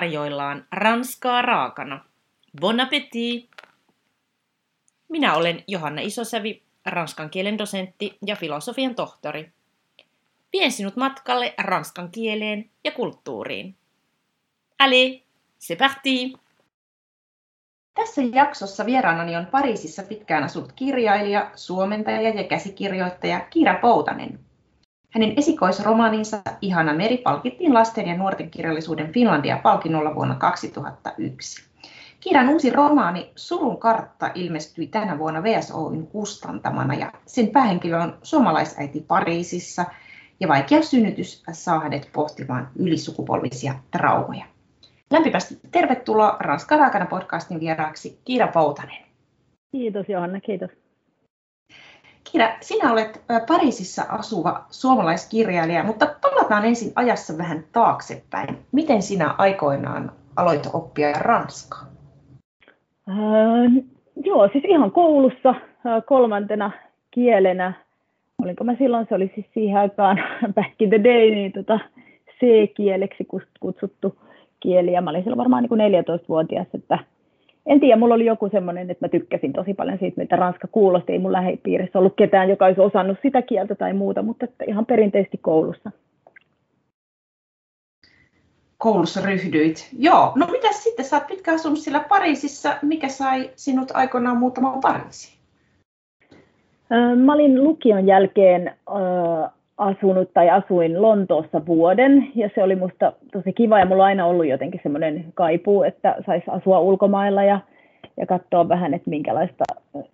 tarjoillaan ranskaa raakana. Bon appétit! Minä olen Johanna Isosävi, ranskan kielen dosentti ja filosofian tohtori. Vien sinut matkalle ranskan kieleen ja kulttuuriin. Allez, c'est parti! Tässä jaksossa vieraanani on Pariisissa pitkään asunut kirjailija, suomentaja ja käsikirjoittaja Kiira Poutanen. Hänen esikoisromaaninsa Ihana meri palkittiin lasten ja nuorten kirjallisuuden Finlandia-palkinnolla vuonna 2001. Kiiran uusi romaani Surun kartta ilmestyi tänä vuonna VSOyn kustantamana ja sen päähenkilö on suomalaisäiti Pariisissa ja vaikea synnytys saa hänet pohtimaan ylisukupolvisia traumoja. Lämpimästi tervetuloa Ranskan raakana podcastin vieraaksi Kiira Poutanen. Kiitos Johanna, kiitos. Kiira, sinä olet Pariisissa asuva suomalaiskirjailija, mutta palataan ensin ajassa vähän taaksepäin. Miten sinä aikoinaan aloit oppia ranskaa? Äh, joo, siis ihan koulussa kolmantena kielenä. Olinko mä silloin, se oli siis siihen aikaan back in the day, niin tota C-kieleksi kutsuttu kieli. Ja mä olin silloin varmaan niin 14-vuotias, että en tiedä, mulla oli joku semmoinen, että mä tykkäsin tosi paljon siitä, mitä ranska kuulosti. Ei mun lähipiirissä ollut ketään, joka olisi osannut sitä kieltä tai muuta, mutta että ihan perinteisesti koulussa. Koulussa ryhdyit. Joo, no mitä sitten? Sä oot pitkään asunut siellä Pariisissa. Mikä sai sinut aikoinaan muuttamaan Pariisiin? Mä olin lukion jälkeen asunut tai asuin Lontoossa vuoden ja se oli musta tosi kiva ja mulla on aina ollut jotenkin semmoinen kaipuu, että saisi asua ulkomailla ja, ja katsoa vähän, että minkälaista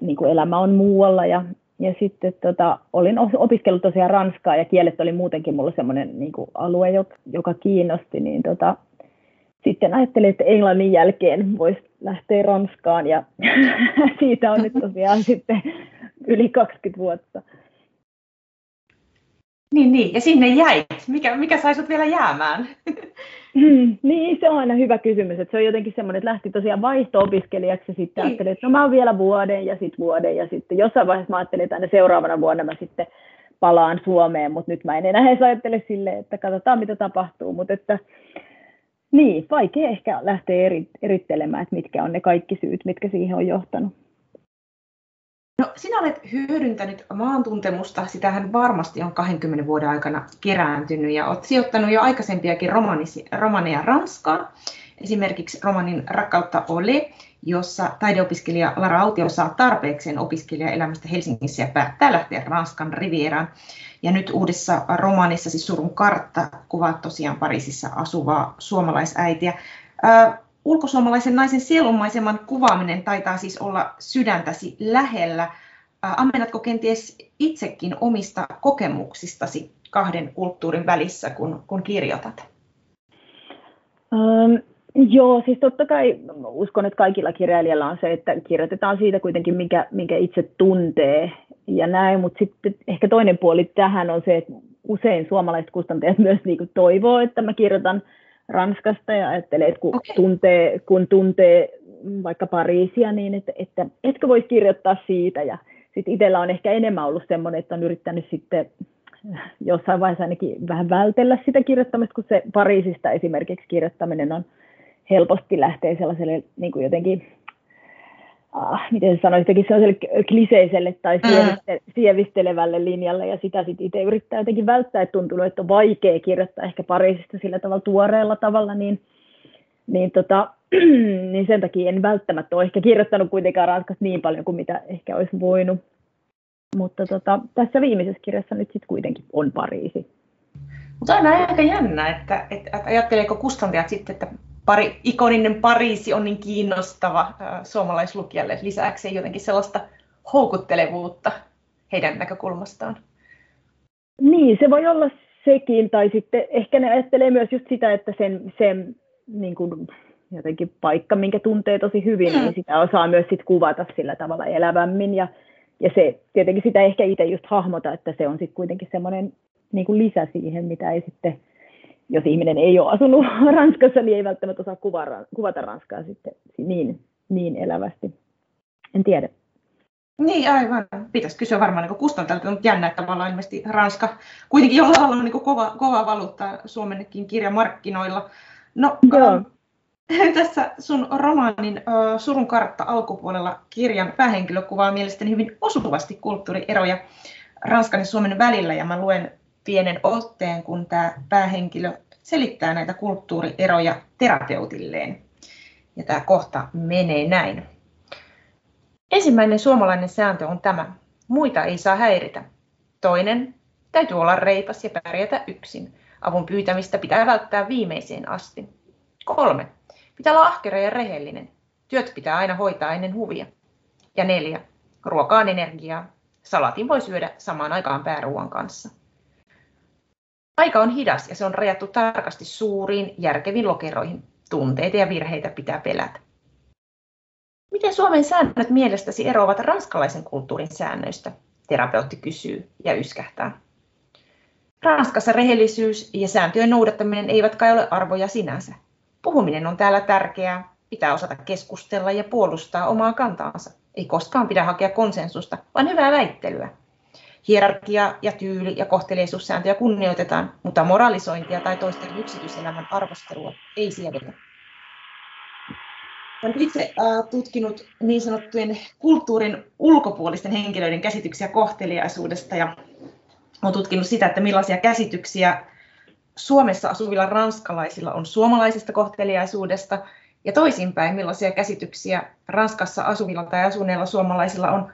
niin kuin elämä on muualla ja, ja sitten tota, olin opiskellut tosiaan ranskaa ja kielet oli muutenkin mulla semmoinen niin kuin alue, joka kiinnosti, niin tota, sitten ajattelin, että englannin jälkeen voisi lähteä Ranskaan ja siitä on nyt tosiaan sitten yli 20 vuotta. Niin, niin, ja sinne jäit. Mikä, mikä sai sut vielä jäämään? Hmm, niin, se on aina hyvä kysymys. Että se on jotenkin semmoinen, että lähti tosiaan vaihto-opiskelijaksi ja sitten niin. ajattelin, että no mä oon vielä vuoden ja sitten vuoden ja sitten jossain vaiheessa mä ajattelin, että aina seuraavana vuonna mä sitten palaan Suomeen, mutta nyt mä en enää edes ajattele silleen, että katsotaan mitä tapahtuu, mutta että niin, vaikea ehkä lähteä eri, erittelemään, että mitkä on ne kaikki syyt, mitkä siihen on johtanut. No, sinä olet hyödyntänyt maantuntemusta, sitähän varmasti on 20 vuoden aikana kerääntynyt ja olet sijoittanut jo aikaisempiakin romaneja Ranskaan. Esimerkiksi romanin Rakkautta ole, jossa taideopiskelija Lara Autio saa tarpeekseen opiskelijaelämästä Helsingissä ja päättää lähteä Ranskan rivieraan. Ja nyt uudessa romaanissa, siis Surun kartta, kuvaat tosiaan Pariisissa asuvaa suomalaisäitiä. Ulkosuomalaisen naisen sielunmaiseman kuvaaminen taitaa siis olla sydäntäsi lähellä. Ammennatko kenties itsekin omista kokemuksistasi kahden kulttuurin välissä, kun, kun kirjoitat? Um, joo, siis totta kai uskon, että kaikilla kirjailijalla on se, että kirjoitetaan siitä kuitenkin, minkä, minkä itse tuntee ja näin, mutta sitten ehkä toinen puoli tähän on se, että usein suomalaiset kustantajat myös niin kuin toivoo, että mä kirjoitan Ranskasta ja ajattelee, että kun, okay. tuntee, kun tuntee vaikka Pariisia, niin että, että etkö voisi kirjoittaa siitä. Ja sitten itsellä on ehkä enemmän ollut semmoinen, että on yrittänyt sitten jossain vaiheessa ainakin vähän vältellä sitä kirjoittamista, kun se Pariisista esimerkiksi kirjoittaminen on helposti lähtee sellaiselle niin kuin jotenkin ah, miten se sanoisi, sellaiselle kliseiselle tai mm. sievistelevälle linjalle, ja sitä sitten itse yrittää jotenkin välttää, että tuntunut, että on vaikea kirjoittaa ehkä Pariisista sillä tavalla tuoreella tavalla, niin, niin, tota, niin sen takia en välttämättä ole ehkä kirjoittanut kuitenkaan Ranskasta niin paljon kuin mitä ehkä olisi voinut. Mutta tota, tässä viimeisessä kirjassa nyt sitten kuitenkin on Pariisi. Mutta on aika jännä, että, että ajatteleeko kustantajat sitten, että pari, ikoninen Pariisi on niin kiinnostava suomalaislukijalle, lisäksi jotenkin sellaista houkuttelevuutta heidän näkökulmastaan. Niin, se voi olla sekin, tai sitten ehkä ne ajattelee myös just sitä, että sen, sen niin kuin jotenkin paikka, minkä tuntee tosi hyvin, mm. niin sitä osaa myös sit kuvata sillä tavalla elävämmin, ja, ja se tietenkin sitä ehkä itse just hahmota, että se on sitten kuitenkin semmoinen niin kuin lisä siihen, mitä ei sitten jos ihminen ei ole asunut Ranskassa, niin ei välttämättä osaa kuvata, kuvata Ranskaa sitten niin, niin elävästi. En tiedä. Niin, aivan. Pitäisi kysyä varmaan niin kustantajalta, mutta jännä, että tavallaan ilmeisesti Ranska kuitenkin jollain lailla on niin kova, kova valuutta Suomennekin kirjamarkkinoilla. No, Joo. Tässä sun romaanin Surun kartta alkupuolella kirjan päähenkilö kuvaa mielestäni hyvin osuvasti kulttuurieroja Ranskan ja Suomen välillä ja mä luen pienen otteen, kun tämä päähenkilö selittää näitä kulttuurieroja terapeutilleen. Ja tämä kohta menee näin. Ensimmäinen suomalainen sääntö on tämä. Muita ei saa häiritä. Toinen. Täytyy olla reipas ja pärjätä yksin. Avun pyytämistä pitää välttää viimeiseen asti. Kolme. Pitää olla ahkera ja rehellinen. Työt pitää aina hoitaa ennen huvia. Ja neljä. Ruokaan energiaa. Salatin voi syödä samaan aikaan pääruuan kanssa. Aika on hidas ja se on rajattu tarkasti suuriin, järkeviin lokeroihin. Tunteita ja virheitä pitää pelätä. Miten Suomen säännöt mielestäsi eroavat ranskalaisen kulttuurin säännöistä? Terapeutti kysyy ja yskähtää. Ranskassa rehellisyys ja sääntöjen noudattaminen eivät kai ole arvoja sinänsä. Puhuminen on täällä tärkeää, pitää osata keskustella ja puolustaa omaa kantaansa. Ei koskaan pidä hakea konsensusta, vaan hyvää väittelyä. Hierarkia ja tyyli ja kohteliaisuussääntöjä kunnioitetaan, mutta moralisointia tai toisten yksityiselämän arvostelua ei siedetä. Olen itse äh, tutkinut niin sanottujen kulttuurin ulkopuolisten henkilöiden käsityksiä kohteliaisuudesta ja olen tutkinut sitä, että millaisia käsityksiä Suomessa asuvilla ranskalaisilla on suomalaisesta kohteliaisuudesta ja toisinpäin, millaisia käsityksiä Ranskassa asuvilla tai asuneilla suomalaisilla on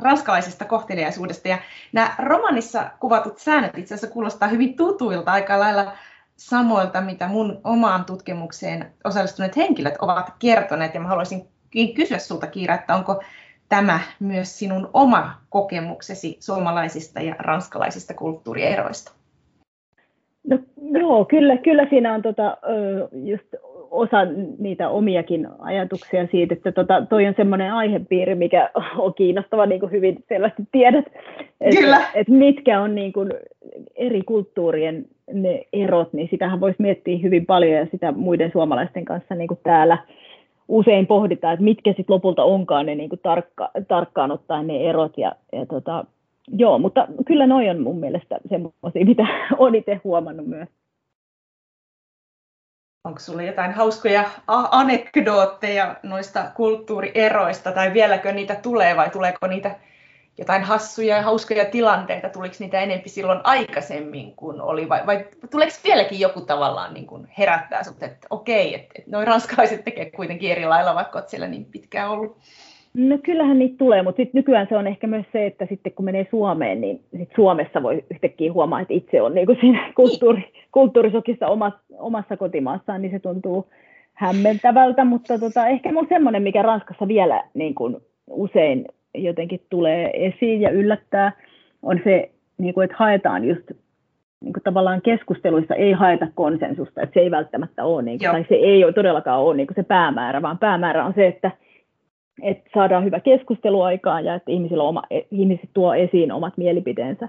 ranskalaisesta kohteliaisuudesta. Ja nämä romanissa kuvatut säännöt itse asiassa kuulostaa hyvin tutuilta aika lailla samoilta, mitä mun omaan tutkimukseen osallistuneet henkilöt ovat kertoneet. Ja mä haluaisin kysyä sulta Kiira, että onko tämä myös sinun oma kokemuksesi suomalaisista ja ranskalaisista kulttuurieroista? No, joo, kyllä, kyllä siinä on tota, just osa niitä omiakin ajatuksia siitä, että tota, toi on semmoinen aihepiiri, mikä on kiinnostava, niin kuin hyvin selvästi tiedät, että, että mitkä on niin kuin eri kulttuurien ne erot, niin sitähän voisi miettiä hyvin paljon ja sitä muiden suomalaisten kanssa niin kuin täällä usein pohditaan, että mitkä sitten lopulta onkaan ne niin kuin tarkka, tarkkaan ottaen ne erot. Ja, ja tota, joo, mutta kyllä noi on mun mielestä semmoisia, mitä olen itse huomannut myös. Onko sinulla jotain hauskoja anekdootteja noista kulttuurieroista, tai vieläkö niitä tulee, vai tuleeko niitä jotain hassuja ja hauskoja tilanteita, tuliko niitä enempi silloin aikaisemmin kuin oli, vai, vai tuleeko vieläkin joku tavallaan niin kuin herättää sinut, että okei, että, että noin ranskalaiset tekee kuitenkin eri lailla, vaikka olet siellä niin pitkään ollut? No kyllähän niitä tulee, mutta sitten nykyään se on ehkä myös se, että sitten kun menee Suomeen, niin sit Suomessa voi yhtäkkiä huomaa, että itse on niin kuin siinä kulttuuri, kulttuurisokissa omassa, omassa kotimaassaan, niin se tuntuu hämmentävältä, mutta tota, ehkä mun semmoinen, mikä Ranskassa vielä niin kuin usein jotenkin tulee esiin ja yllättää, on se, niin kuin, että haetaan just niin kuin tavallaan keskusteluissa ei haeta konsensusta, että se ei välttämättä ole, niin kuin, tai se ei ole todellakaan ole niin kuin se päämäärä, vaan päämäärä on se, että, että saadaan hyvä keskustelu aikaan ja että ihmisillä oma, ihmiset tuo esiin omat mielipiteensä.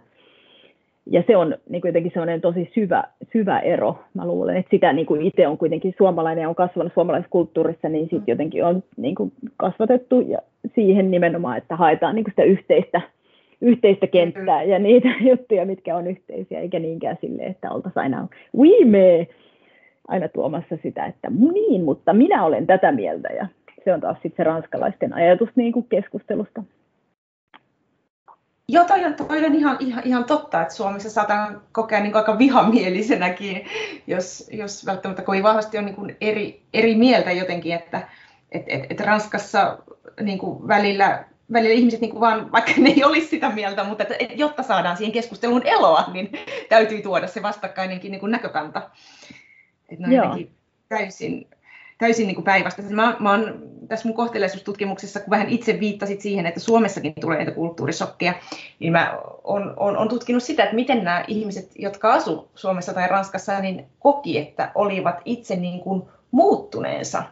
Ja se on niin kuin jotenkin sellainen tosi syvä, syvä ero. Mä luulen, että sitä niin kuin itse on kuitenkin suomalainen ja on kasvanut suomalaisessa kulttuurissa, niin sitten jotenkin on niin kuin kasvatettu ja siihen nimenomaan, että haetaan niin kuin sitä yhteistä, yhteistä kenttää ja niitä juttuja, mitkä on yhteisiä, eikä niinkään sille, että oltaisiin aina oui, me, aina tuomassa sitä, että niin, mutta minä olen tätä mieltä ja se on taas sitten se ranskalaisten ajatus niin kuin keskustelusta. Joo, toi on, toi on ihan, ihan, ihan totta, että Suomessa saadaan kokea niin aika vihamielisenäkin, jos, jos välttämättä kovin vahvasti on niin eri, eri mieltä jotenkin, että et, et, et Ranskassa niin kuin välillä, välillä ihmiset niin kuin vaan, vaikka ne ei olisi sitä mieltä, mutta että, et, jotta saadaan siihen keskusteluun eloa, niin täytyy tuoda se vastakkainenkin niin kuin näkökanta. Että ne on täysin, täysin niin päivästä. Mä, mä oon tässä mun kohteleisuustutkimuksessa, kun vähän itse viittasit siihen, että Suomessakin tulee näitä kulttuurisokkeja, niin mä oon, on, on tutkinut sitä, että miten nämä ihmiset, jotka asu Suomessa tai Ranskassa, niin koki, että olivat itse niin kuin muuttuneensa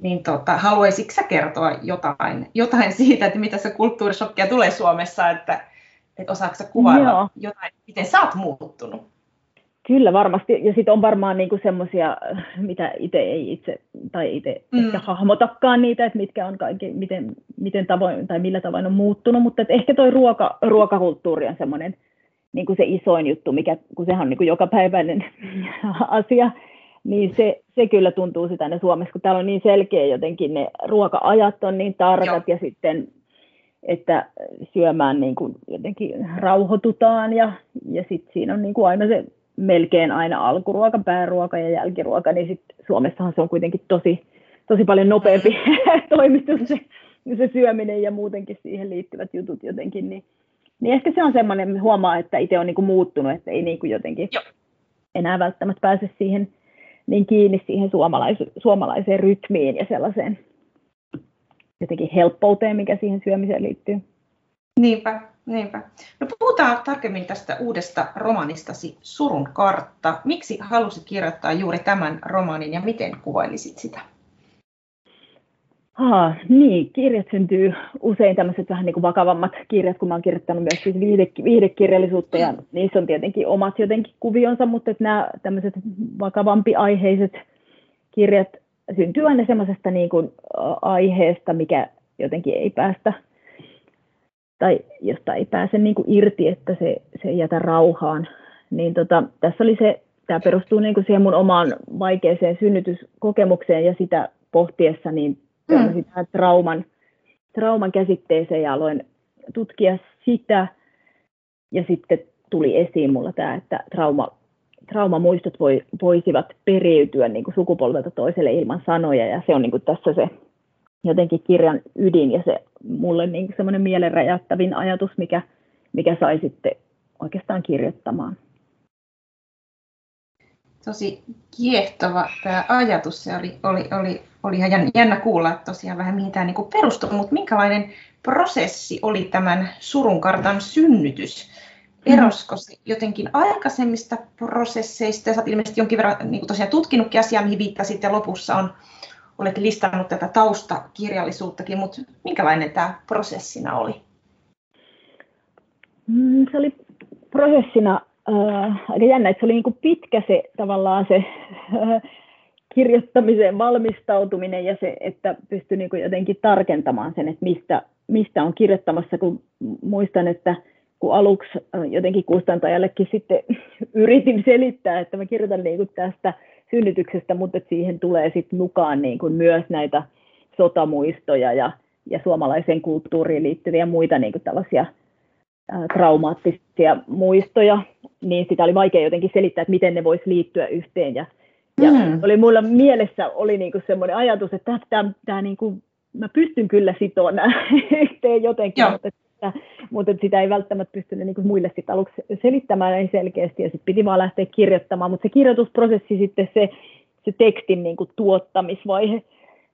niin tota, haluaisitko sä kertoa jotain, jotain siitä, että mitä se kulttuurisokkia tulee Suomessa, että, että osaatko sä kuvailla Joo. jotain, miten sä oot muuttunut? Kyllä varmasti, ja sitten on varmaan niinku semmoisia, mitä itse ei itse, tai itse mm. ehkä hahmotakaan niitä, että mitkä on kaikki, miten, miten tavoin, tai millä tavoin on muuttunut, mutta ehkä toi ruoka, ruokakulttuuri on semmoinen niin kuin se isoin juttu, mikä, kun sehän on niin kuin jokapäiväinen asia, niin se, se kyllä tuntuu sitä ne Suomessa, kun täällä on niin selkeä jotenkin ne ruoka-ajat on niin tarkat Joo. ja sitten että syömään niin kuin jotenkin rauhoitutaan ja, ja sitten siinä on niin kuin aina se melkein aina alkuruoka, pääruoka ja jälkiruoka, niin sit Suomessahan se on kuitenkin tosi, tosi paljon nopeampi mm. toimitus se, se syöminen ja muutenkin siihen liittyvät jutut jotenkin, niin, niin ehkä se on semmoinen, huomaa, että itse on niin kuin muuttunut, että ei niin kuin jotenkin Joo. enää välttämättä pääse siihen niin kiinni siihen suomalais- suomalaiseen rytmiin ja sellaiseen jotenkin helppouteen, mikä siihen syömiseen liittyy. Niinpä, niinpä. No puhutaan tarkemmin tästä uudesta romanistasi Surun kartta. Miksi halusit kirjoittaa juuri tämän romaanin ja miten kuvailisit sitä? Aa, niin, kirjat syntyy usein tämmöiset vähän niin kuin vakavammat kirjat, kun mä oon kirjoittanut myös siis viide, viidekirjallisuutta ja niissä on tietenkin omat jotenkin kuvionsa, mutta että nämä tämmöiset vakavampi aiheiset kirjat syntyy aina semmoisesta niin kuin aiheesta, mikä jotenkin ei päästä tai josta ei pääse niin kuin irti, että se, se ei jätä rauhaan. Niin tota, tässä oli se, tämä perustuu niin kuin siihen mun omaan vaikeaseen synnytyskokemukseen ja sitä pohtiessa niin mm. trauman, trauman käsitteeseen ja aloin tutkia sitä. Ja sitten tuli esiin mulla tämä, että trauma, traumamuistot voi, voisivat periytyä niin kuin sukupolvelta toiselle ilman sanoja. Ja se on niin kuin tässä se jotenkin kirjan ydin ja se mulle niin semmoinen mielenräjäyttävin ajatus, mikä, mikä sai sitten oikeastaan kirjoittamaan. Tosi kiehtova tämä ajatus. Se oli, oli, oli, oli ihan jännä kuulla, että tosiaan vähän mihin tämä niin perustuu, mutta minkälainen prosessi oli tämän surunkartan synnytys? Erosko se jotenkin aikaisemmista prosesseista? Sä olet ilmeisesti jonkin verran niin tosiaan tutkinutkin asiaa, mihin viittasit, ja lopussa on olet listannut tätä taustakirjallisuuttakin, mutta minkälainen tämä prosessina oli? Mm, se oli prosessina äh, aika jännä, että se oli niin kuin pitkä se tavallaan se äh, kirjoittamiseen valmistautuminen ja se, että pystyi niin kuin jotenkin tarkentamaan sen, että mistä, mistä on kirjoittamassa, kun muistan, että kun aluksi äh, jotenkin kustantajallekin sitten yritin selittää, että mä kirjoitan niin kuin tästä synnytyksestä, mutta siihen tulee sitten mukaan niin kuin myös näitä sotamuistoja ja, ja suomalaiseen kulttuuriin liittyviä muita niin kuin tällaisia ää, traumaattisia muistoja, niin sitä oli vaikea jotenkin selittää, että miten ne voisi liittyä yhteen. Ja, ja mm. oli mulla mielessä oli niin kuin semmoinen ajatus, että tämä, tämä niin kuin, mä pystyn kyllä sitoa nämä yhteen jotenkin, Joo. mutta että, mutta sitä ei välttämättä pystynyt niin muille sit aluksi selittämään näin selkeästi ja sitten piti vaan lähteä kirjoittamaan, mutta se kirjoitusprosessi sitten se, se tekstin niin kuin tuottamisvaihe,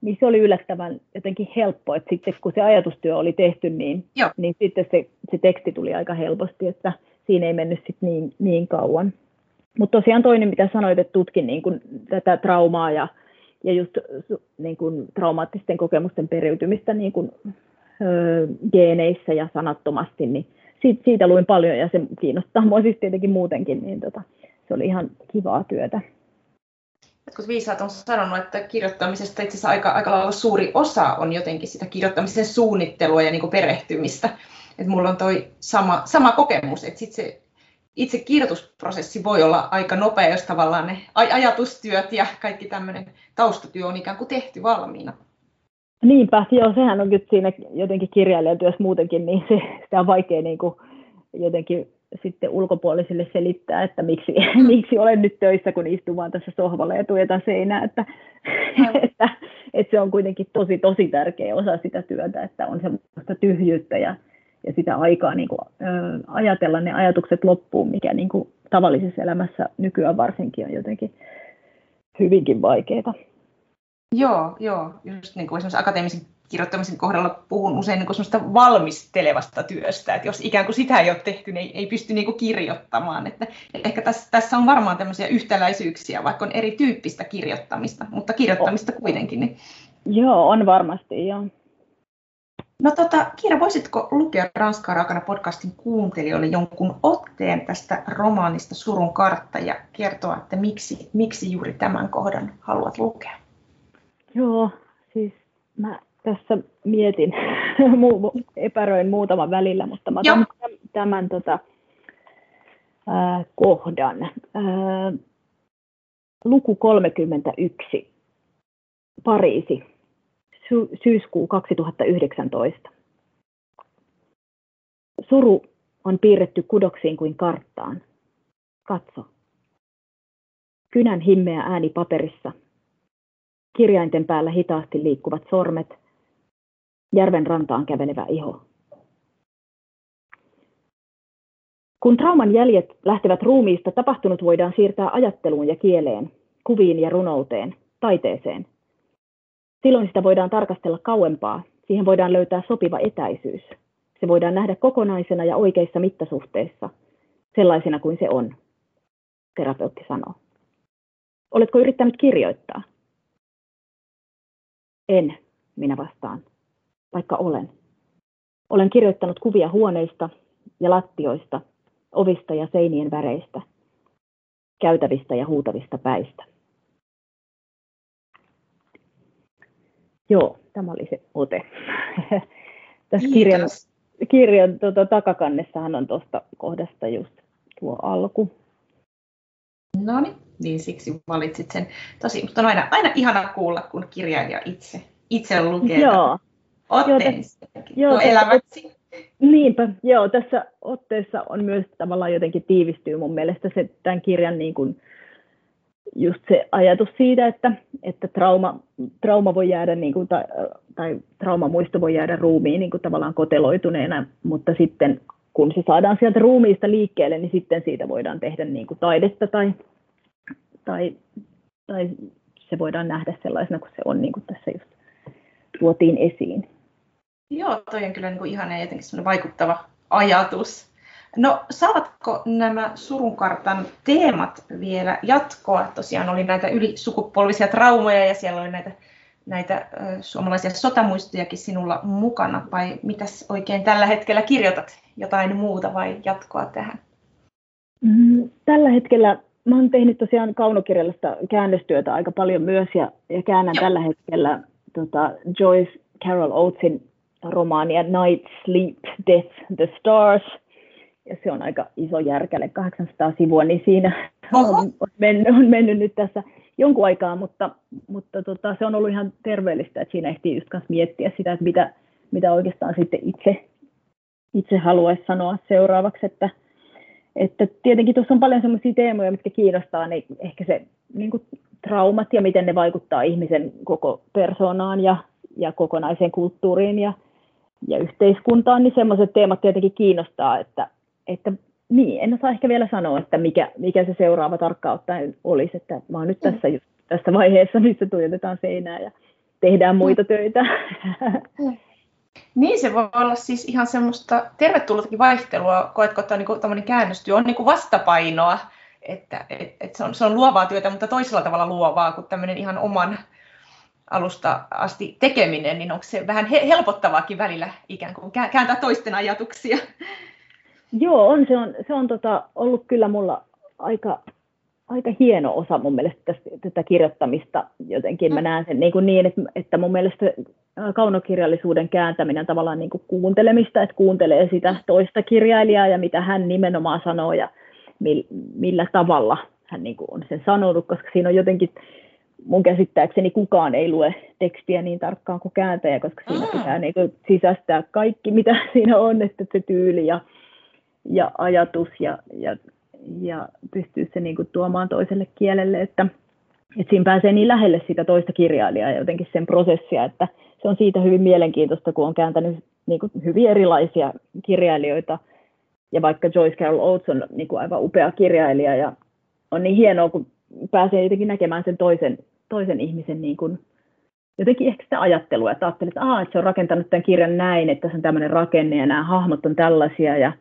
niin se oli yllättävän jotenkin helppo, että sitten kun se ajatustyö oli tehty, niin, niin sitten se, se teksti tuli aika helposti, että siinä ei mennyt sitten niin, niin kauan. Mutta tosiaan toinen, mitä sanoit, että tutkin niin kuin tätä traumaa ja, ja just niin kuin traumaattisten kokemusten periytymistä niin geeneissä ja sanattomasti, niin siitä, siitä luin paljon ja se kiinnostaa mua siis tietenkin muutenkin, niin tota, se oli ihan kivaa työtä. Jotkut viisaat on sanonut, että kirjoittamisesta itse asiassa aika, aika lailla suuri osa on jotenkin sitä kirjoittamisen suunnittelua ja niin kuin perehtymistä. Et mulla on toi sama, sama kokemus, että sit se itse kirjoitusprosessi voi olla aika nopea, jos tavallaan ne ajatustyöt ja kaikki tämmöinen taustatyö on ikään kuin tehty valmiina. Niinpä, joo, sehän on kyllä siinä jotenkin kirjailijan työssä muutenkin, niin se, sitä on vaikea niin kuin jotenkin sitten ulkopuolisille selittää, että miksi, miksi olen nyt töissä, kun istun vaan tässä sohvalla ja tuijotan seinää, että, että, että, se on kuitenkin tosi, tosi tärkeä osa sitä työtä, että on semmoista tyhjyyttä ja, ja sitä aikaa niin kuin, ö, ajatella ne ajatukset loppuun, mikä niin kuin, tavallisessa elämässä nykyään varsinkin on jotenkin hyvinkin vaikeaa. Joo, joo. Just niin kuin esimerkiksi akateemisen kirjoittamisen kohdalla puhun usein niin kuin valmistelevasta työstä, että jos ikään kuin sitä ei ole tehty, niin ei, ei pysty niin kuin kirjoittamaan. Että, ehkä tässä, tässä on varmaan tämmöisiä yhtäläisyyksiä, vaikka on erityyppistä kirjoittamista, mutta kirjoittamista kuitenkin. Niin. Joo, on varmasti, joo. No tota, Kiira, voisitko lukea Ranskaa raakana podcastin kuuntelijoille jonkun otteen tästä romaanista Surun kartta ja kertoa, että miksi, miksi juuri tämän kohdan haluat lukea? Joo, siis mä tässä mietin, epäröin muutaman välillä, mutta mä otan tämän, tämän tota, äh, kohdan. Äh, luku 31, Pariisi, sy- syyskuu 2019. Suru on piirretty kudoksiin kuin karttaan. Katso. Kynän himmeä ääni paperissa. Kirjainten päällä hitaasti liikkuvat sormet. Järven rantaan kävelevä iho. Kun trauman jäljet lähtevät ruumiista, tapahtunut voidaan siirtää ajatteluun ja kieleen, kuviin ja runouteen, taiteeseen. Silloin sitä voidaan tarkastella kauempaa, siihen voidaan löytää sopiva etäisyys. Se voidaan nähdä kokonaisena ja oikeissa mittasuhteissa, sellaisena kuin se on, terapeutti sanoo. Oletko yrittänyt kirjoittaa? En, minä vastaan, vaikka olen. Olen kirjoittanut kuvia huoneista ja lattioista, ovista ja seinien väreistä, käytävistä ja huutavista päistä. Joo, tämä oli se ote. Tässä kirjan, kirjan tuota, takakannessahan on tuosta kohdasta just tuo alku. No niin, niin siksi valitsit sen. Tosi, mutta on aina, aina ihana kuulla, kun kirjailija itse, itse lukee Joo. otteen. Joo, Tuo eläväksi. Niinpä, joo, tässä otteessa on myös tavallaan jotenkin tiivistyy mun mielestä se tämän kirjan niin kuin, just se ajatus siitä, että, että trauma, trauma voi jäädä niin kuin, tai, tai traumamuisto voi jäädä ruumiin niin kuin tavallaan koteloituneena, mutta sitten kun se saadaan sieltä ruumiista liikkeelle, niin sitten siitä voidaan tehdä niin kuin taidetta tai, tai, tai se voidaan nähdä sellaisena kuin se on, niin kuin tässä just tuotiin esiin. Joo, toi on kyllä niin kuin ihana ja jotenkin vaikuttava ajatus. No, saavatko nämä surunkartan teemat vielä jatkoa? Tosiaan oli näitä ylisukupolvisia traumoja ja siellä oli näitä, näitä suomalaisia sotamuistojakin sinulla mukana. Vai mitäs oikein tällä hetkellä kirjoitat? Jotain muuta vai jatkoa tähän? Mm, tällä hetkellä mä oon tehnyt tosiaan kaunokirjallista käännöstyötä aika paljon myös ja, ja käännän tällä hetkellä tota, Joyce Carol Oatesin romaania Night, Sleep, Death, The Stars. Ja se on aika iso järkäle, 800 sivua, niin siinä on, on, mennyt, on mennyt nyt tässä jonkun aikaa, mutta, mutta tota, se on ollut ihan terveellistä, että siinä ehtii just miettiä sitä, että mitä, mitä oikeastaan sitten itse, itse haluaisi sanoa seuraavaksi, että, että tietenkin tuossa on paljon sellaisia teemoja, mitkä kiinnostaa, niin ehkä se niin kuin traumat ja miten ne vaikuttaa ihmisen koko persoonaan ja, ja kokonaiseen kulttuuriin ja, ja yhteiskuntaan, niin sellaiset teemat tietenkin kiinnostaa, että, että niin, en osaa ehkä vielä sanoa, että mikä, mikä se seuraava tarkkaan ottaen olisi, että mä oon nyt mm. tässä, just, tässä vaiheessa, missä tuijotetaan seinää ja tehdään muita mm. töitä. Niin, se voi olla siis ihan semmoista tervetullutakin vaihtelua. Koetko, että niin tämmöinen käännöstyö on niin vastapainoa, että et, et se, on, se on luovaa työtä, mutta toisella tavalla luovaa kuin tämmöinen ihan oman alusta asti tekeminen, niin onko se vähän helpottavaakin välillä ikään kuin kääntää toisten ajatuksia? Joo, on, se on, se on tota, ollut kyllä mulla aika, aika hieno osa mun mielestä tästä, tätä kirjoittamista. Jotenkin mä mm. näen sen niin, kuin niin että, että mun mielestä kaunokirjallisuuden kääntäminen on tavallaan niin kuin kuuntelemista, että kuuntelee sitä toista kirjailijaa ja mitä hän nimenomaan sanoo ja millä tavalla hän niin kuin on sen sanonut, koska siinä on jotenkin mun käsittääkseni kukaan ei lue tekstiä niin tarkkaan kuin kääntäjä, koska siinä pitää niin kuin sisäistää kaikki, mitä siinä on, että se tyyli ja, ja ajatus ja, ja, ja pystyy se niin kuin tuomaan toiselle kielelle, että, että siinä pääsee niin lähelle sitä toista kirjailijaa ja jotenkin sen prosessia, että se on siitä hyvin mielenkiintoista, kun on kääntänyt niin kuin hyvin erilaisia kirjailijoita, ja vaikka Joyce Carol Oates on niin kuin aivan upea kirjailija ja on niin hienoa, kun pääsee jotenkin näkemään sen toisen, toisen ihmisen niin kuin, jotenkin ehkä sitä ajattelua, että ajattelee, että, että se on rakentanut tämän kirjan näin, että se on tämmöinen rakenne ja nämä hahmot on tällaisia ja,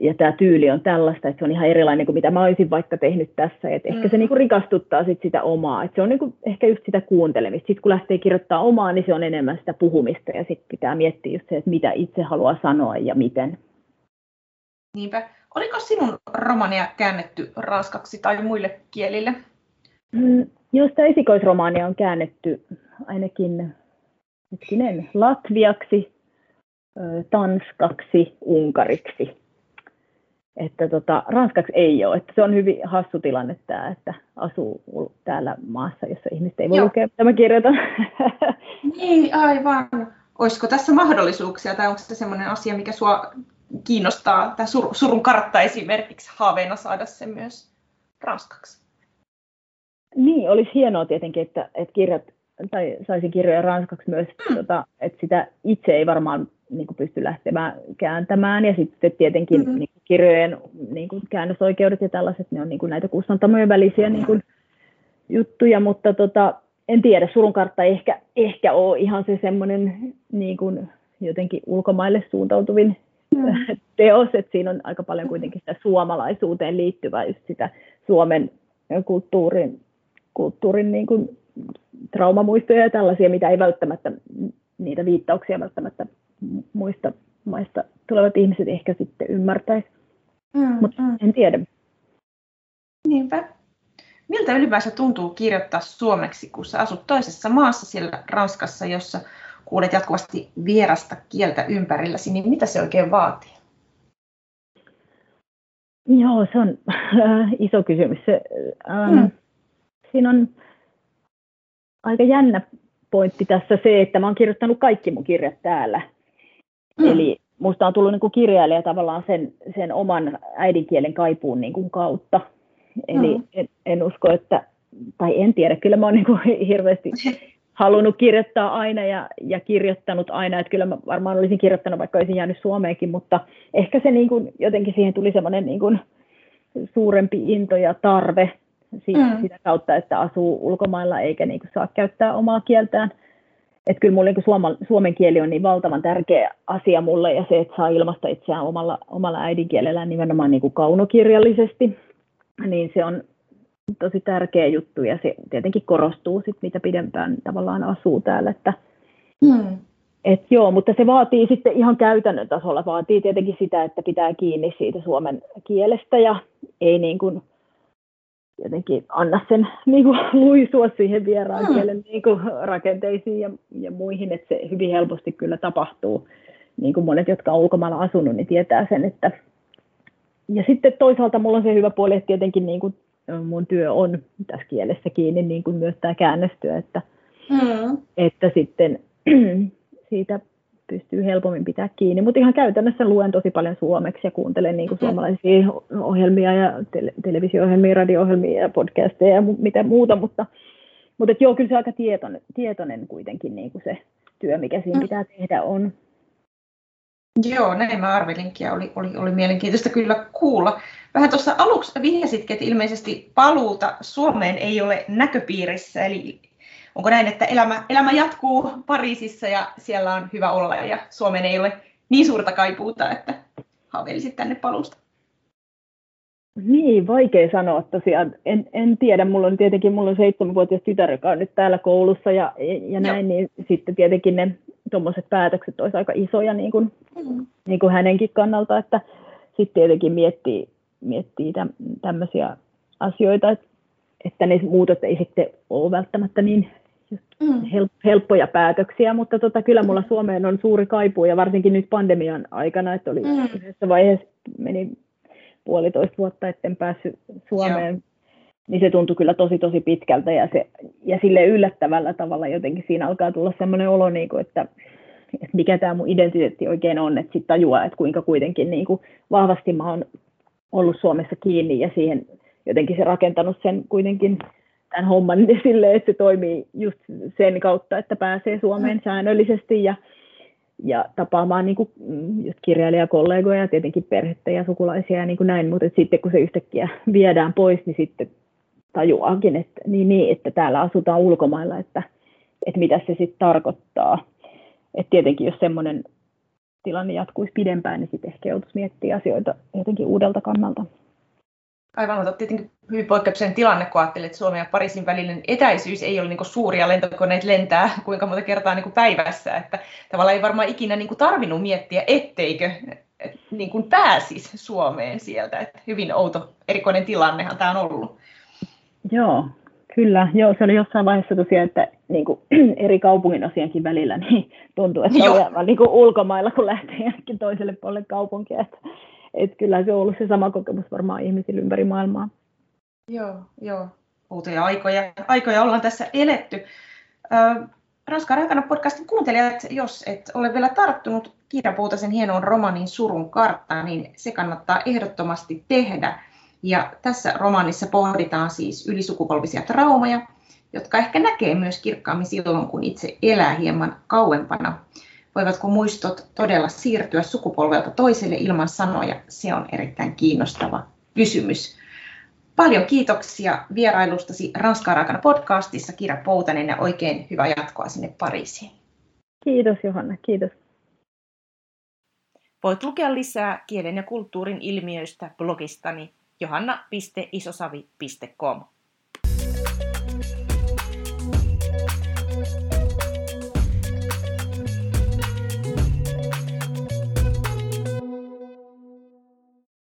ja tämä tyyli on tällaista, että se on ihan erilainen kuin mitä mä olisin vaikka tehnyt tässä. Että ehkä se mm. niin kuin rikastuttaa sit sitä omaa, että se on niin kuin ehkä just sitä kuuntelemista. Sitten kun lähtee kirjoittamaan omaa, niin se on enemmän sitä puhumista ja sitten pitää miettiä just se, että mitä itse haluaa sanoa ja miten. Niinpä. Oliko sinun romania käännetty ranskaksi tai muille kielille? Mm, joo, sitä esikoisromaania on käännetty ainakin hetkinen, latviaksi, tanskaksi, unkariksi. Että tota, ranskaksi ei ole. Että se on hyvin hassu tilanne tämä, että asuu täällä maassa, jossa ihmiset ei voi Joo. lukea, mitä mä kirjoitan. Niin, aivan. Olisiko tässä mahdollisuuksia, tai onko se sellainen asia, mikä sua kiinnostaa, tämä sur, surun kartta esimerkiksi, haaveena saada se myös ranskaksi? Niin, olisi hienoa tietenkin, että, että kirjat, tai saisin kirjoja ranskaksi myös, mm. tota, että sitä itse ei varmaan niin kuin pysty lähtemään kääntämään. Ja sitten tietenkin mm-hmm. niin kirjojen niin kuin käännösoikeudet ja tällaiset, ne on niin kuin näitä kustantamojen välisiä niin kuin juttuja, mutta tota, en tiedä, surun kartta ehkä, ehkä ole ihan se semmoinen niin kuin jotenkin ulkomaille suuntautuvin mm. teos, että siinä on aika paljon kuitenkin sitä suomalaisuuteen liittyvää, just sitä Suomen kulttuurin, kulttuurin niin kuin traumamuistoja ja tällaisia, mitä ei välttämättä, niitä viittauksia välttämättä muista maista tulevat ihmiset ehkä sitten ymmärtäisi. Mm, Mutta mm. en tiedä. Niinpä. Miltä ylipäänsä tuntuu kirjoittaa suomeksi, kun sä asut toisessa maassa siellä Ranskassa, jossa kuulet jatkuvasti vierasta kieltä ympärilläsi, niin mitä se oikein vaatii? Joo, se on äh, iso kysymys. Se, äh, mm. Siinä on aika jännä pointti tässä se, että mä oon kirjoittanut kaikki mun kirjat täällä. Mm. Eli musta on tullut niin kuin kirjailija tavallaan sen, sen oman äidinkielen kaipuun niin kuin kautta. Eli mm. en, en usko, että, tai en tiedä, kyllä mä oon niin kuin hirveästi halunnut kirjoittaa aina ja, ja kirjoittanut aina, että kyllä mä varmaan olisin kirjoittanut, vaikka olisin jäänyt Suomeenkin, mutta ehkä se niin kuin, jotenkin siihen tuli semmoinen niin kuin suurempi into ja tarve siitä, mm. sitä kautta, että asuu ulkomailla eikä niin kuin saa käyttää omaa kieltään että kyllä mulle niin suoma, suomen kieli on niin valtavan tärkeä asia mulle ja se, että saa ilmaista itseään omalla, omalla äidinkielellään nimenomaan niin kuin kaunokirjallisesti, niin se on tosi tärkeä juttu ja se tietenkin korostuu sit, mitä pidempään tavallaan asuu täällä. Että, hmm. et joo, mutta se vaatii sitten ihan käytännön tasolla, vaatii tietenkin sitä, että pitää kiinni siitä suomen kielestä ja ei niin kuin, jotenkin anna sen niin kuin, luisua siihen vieraan mm. kielen niin kuin, rakenteisiin ja, ja muihin, että se hyvin helposti kyllä tapahtuu. Niin kuin monet, jotka on ulkomailla asunut, niin tietää sen, että ja sitten toisaalta mulla on se hyvä puoli, että tietenkin niin kuin mun työ on tässä kielessä kiinni, niin kuin myös tämä käännöstyö, että, mm. että sitten siitä pystyy helpommin pitää kiinni. Mutta ihan käytännössä luen tosi paljon suomeksi ja kuuntelen niin kuin suomalaisia ohjelmia ja te- televisio-ohjelmia, radio-ohjelmia ja podcasteja ja mu- mitä muuta, mutta, mutta et joo, kyllä se aika tietoinen, tietoinen kuitenkin niin kuin se työ, mikä siinä mm. pitää tehdä on. Joo, näin mä arvelinkin ja oli, oli, oli mielenkiintoista kyllä kuulla. Vähän tuossa aluksi vihjasitkin, että ilmeisesti paluuta Suomeen ei ole näköpiirissä, eli onko näin, että elämä, elämä jatkuu Pariisissa ja siellä on hyvä olla ja Suomeen ei ole niin suurta kaipuuta, että haaveilisit tänne paluusta? Niin, vaikea sanoa tosiaan. En, en tiedä, mulla on tietenkin mulla on seitsemänvuotias tytär, joka on nyt täällä koulussa ja, ja näin, Joo. niin sitten tietenkin ne tuommoiset päätökset olisi aika isoja niin kuin, mm. niin kuin hänenkin kannalta, että sitten tietenkin miettii, miettii tämmöisiä asioita, että, että ne muutot ei sitten ole välttämättä niin mm. helppoja päätöksiä, mutta tota, kyllä mulla Suomeen on suuri kaipuu ja varsinkin nyt pandemian aikana, että oli mm. yhdessä vaiheessa meni puolitoista vuotta, etten päässyt Suomeen, Joo. niin se tuntui kyllä tosi tosi pitkältä ja, se, ja sille yllättävällä tavalla jotenkin siinä alkaa tulla sellainen olo, niin kuin, että, että mikä tämä mun identiteetti oikein on, että sitten tajuaa, että kuinka kuitenkin niin kuin vahvasti mä oon ollut Suomessa kiinni ja siihen jotenkin se rakentanut sen kuitenkin tämän homman silleen, että se toimii just sen kautta, että pääsee Suomeen mm. säännöllisesti ja, ja tapaamaan niin kuin, mm, just kirjailijakollegoja ja tietenkin perhettä ja sukulaisia ja niin kuin näin, mutta sitten kun se yhtäkkiä viedään pois, niin sitten tajuaakin, että, niin, niin, että täällä asutaan ulkomailla, että, että mitä se sitten tarkoittaa. että tietenkin jos semmoinen tilanne jatkuisi pidempään, niin sitten ehkä joutuisi miettimään asioita jotenkin uudelta kannalta. Aivan, mutta tietenkin hyvin poikkeuksellinen tilanne, kun ajattelee, että Suomen ja Pariisin välinen etäisyys ei ole niin suuria lentokoneet lentää kuinka monta kertaa niin kuin päivässä, että tavallaan ei varmaan ikinä niin kuin tarvinnut miettiä, etteikö niin kuin pääsisi Suomeen sieltä. Että hyvin outo, erikoinen tilannehan tämä on ollut. Joo, kyllä. Joo, se oli jossain vaiheessa tosiaan, että niin kuin, eri kaupungin osienkin välillä niin tuntuu, että on niin kuin ulkomailla, kun lähtee toiselle puolelle kaupunkia. Että et kyllä se on ollut se sama kokemus varmaan ihmisillä ympäri maailmaa. Joo, joo. Outoja aikoja, aikoja ollaan tässä eletty. Ranskan aikana podcastin kuuntelijat, jos et ole vielä tarttunut Kiira Puutasen hienoon romanin Surun kartta, niin se kannattaa ehdottomasti tehdä. Ja tässä romaanissa pohditaan siis ylisukupolvisia traumaja, jotka ehkä näkee myös kirkkaammin silloin, kun itse elää hieman kauempana. Voivatko muistot todella siirtyä sukupolvelta toiselle ilman sanoja? Se on erittäin kiinnostava kysymys. Paljon kiitoksia vierailusta Ranskaa raakana podcastissa, Kira Poutanen, ja oikein hyvää jatkoa sinne Pariisiin. Kiitos Johanna, kiitos. Voit lukea lisää kielen ja kulttuurin ilmiöistä blogistani johanna.isosavi.com.